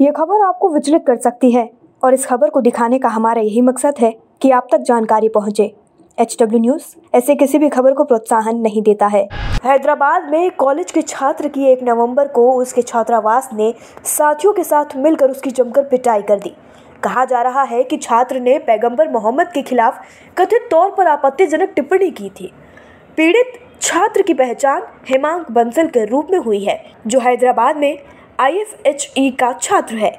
ये खबर आपको विचलित कर सकती है और इस खबर को दिखाने का हमारा यही मकसद है कि आप तक जानकारी पहुँचे। एच डब्ल्यू न्यूज़ ऐसे किसी भी खबर को प्रोत्साहन नहीं देता है। हैदराबाद में कॉलेज के छात्र की एक नवंबर को उसके छात्रावास ने साथियों के साथ मिलकर उसकी जमकर पिटाई कर दी। कहा जा रहा है कि छात्र ने पैगंबर मोहम्मद के खिलाफ कथित तौर पर आपत्तिजनक टिप्पणी की थी। पीड़ित छात्र की पहचान हेमांक बंसल के रूप में हुई है, जो हैदराबाद में आईएफएचई का छात्र है।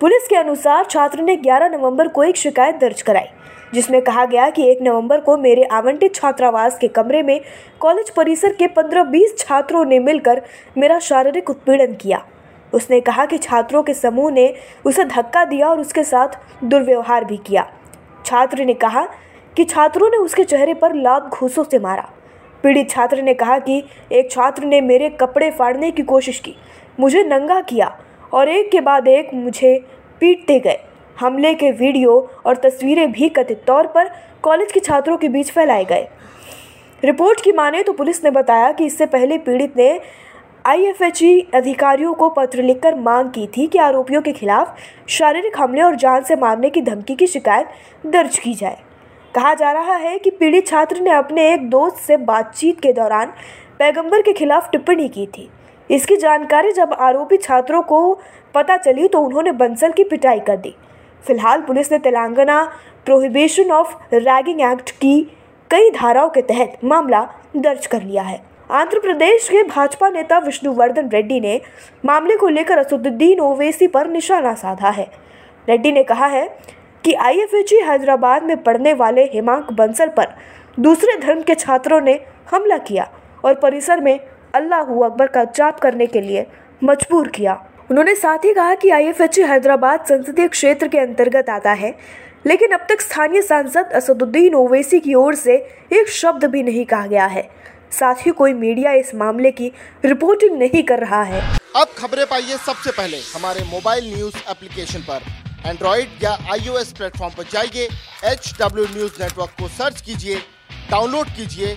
पुलिस के अनुसार छात्र ने 11 नवंबर को एक शिकायत दर्ज कराई, जिसमें कहा गया कि 1 नवंबर को मेरे आवंटित छात्रावास के कमरे में कॉलेज परिसर के 15-20 छात्रों ने मिलकर मेरा शारीरिक उत्पीड़न किया। उसने कहा कि छात्रों के समूह ने उसे धक्का दिया और उसके साथ दुर्व्यवहार भी किया। छात्र ने कहा कि छात्रों ने उसके चेहरे पर लात घूसों से मारा। पीड़ित छात्र ने कहा कि एक छात्र ने मेरे कपड़े फाड़ने की कोशिश की मुझे नंगा किया और एक के बाद एक मुझे पीटते गए। हमले के वीडियो और तस्वीरें भी कथित तौर पर कॉलेज के छात्रों के बीच फैलाए गए। रिपोर्ट की माने तो पुलिस ने बताया कि इससे पहले पीड़ित ने आईएफएचई अधिकारियों को पत्र लिखकर मांग की थी कि आरोपियों के खिलाफ शारीरिक हमले और जान से मारने की धमकी की शिकायत दर्ज की जाए। कहा जा रहा है कि पीड़ित छात्र ने अपने एक दोस्त से बातचीत के दौरान पैगंबर के खिलाफ टिप्पणी की थी। इसकी जानकारी जब आरोपी छात्रों को पता चली तो उन्होंने बंसल की पिटाई कर दी। फ़िलहाल पुलिस ने Telangana prohibition of ragging act की कई धाराओं के तहत मामला दर्ज कर लिया है। आंध्र प्रदेश के भाजपा नेता विष्णुवर्धन रेड्डी ने मामले को लेकर असदुद्दीन ओवैसी पर निशाना साधा है। रेड्डी ने कहा है कि आईएफएचई हैदराबाद में पढ़ने वाले हेमांक बंसल पर दूसरे धर्म के छात्रों ने हमला किया और परिसर में अल्लाह अकबर का जाप करने के लिए मजबूर किया। उन्होंने साथ ही कहा कि आईएफएचई हैदराबाद संसदीय क्षेत्र के अंतर्गत आता है, लेकिन अब तक स्थानीय सांसद असदुद्दीन ओवैसी की ओर से एक शब्द भी नहीं कहा गया है। साथ ही कोई मीडिया इस मामले की रिपोर्टिंग नहीं कर रहा है। अब खबरें पाइए सबसे पहले। हमारे मोबाइल न्यूज़ एप्लीकेशन पर। एंड्रॉइड या आईओएस प्लेटफॉर्म पर जाइए एचडब्ल्यू न्यूज़ नेटवर्क को सर्च कीजिए, डाउनलोड कीजिए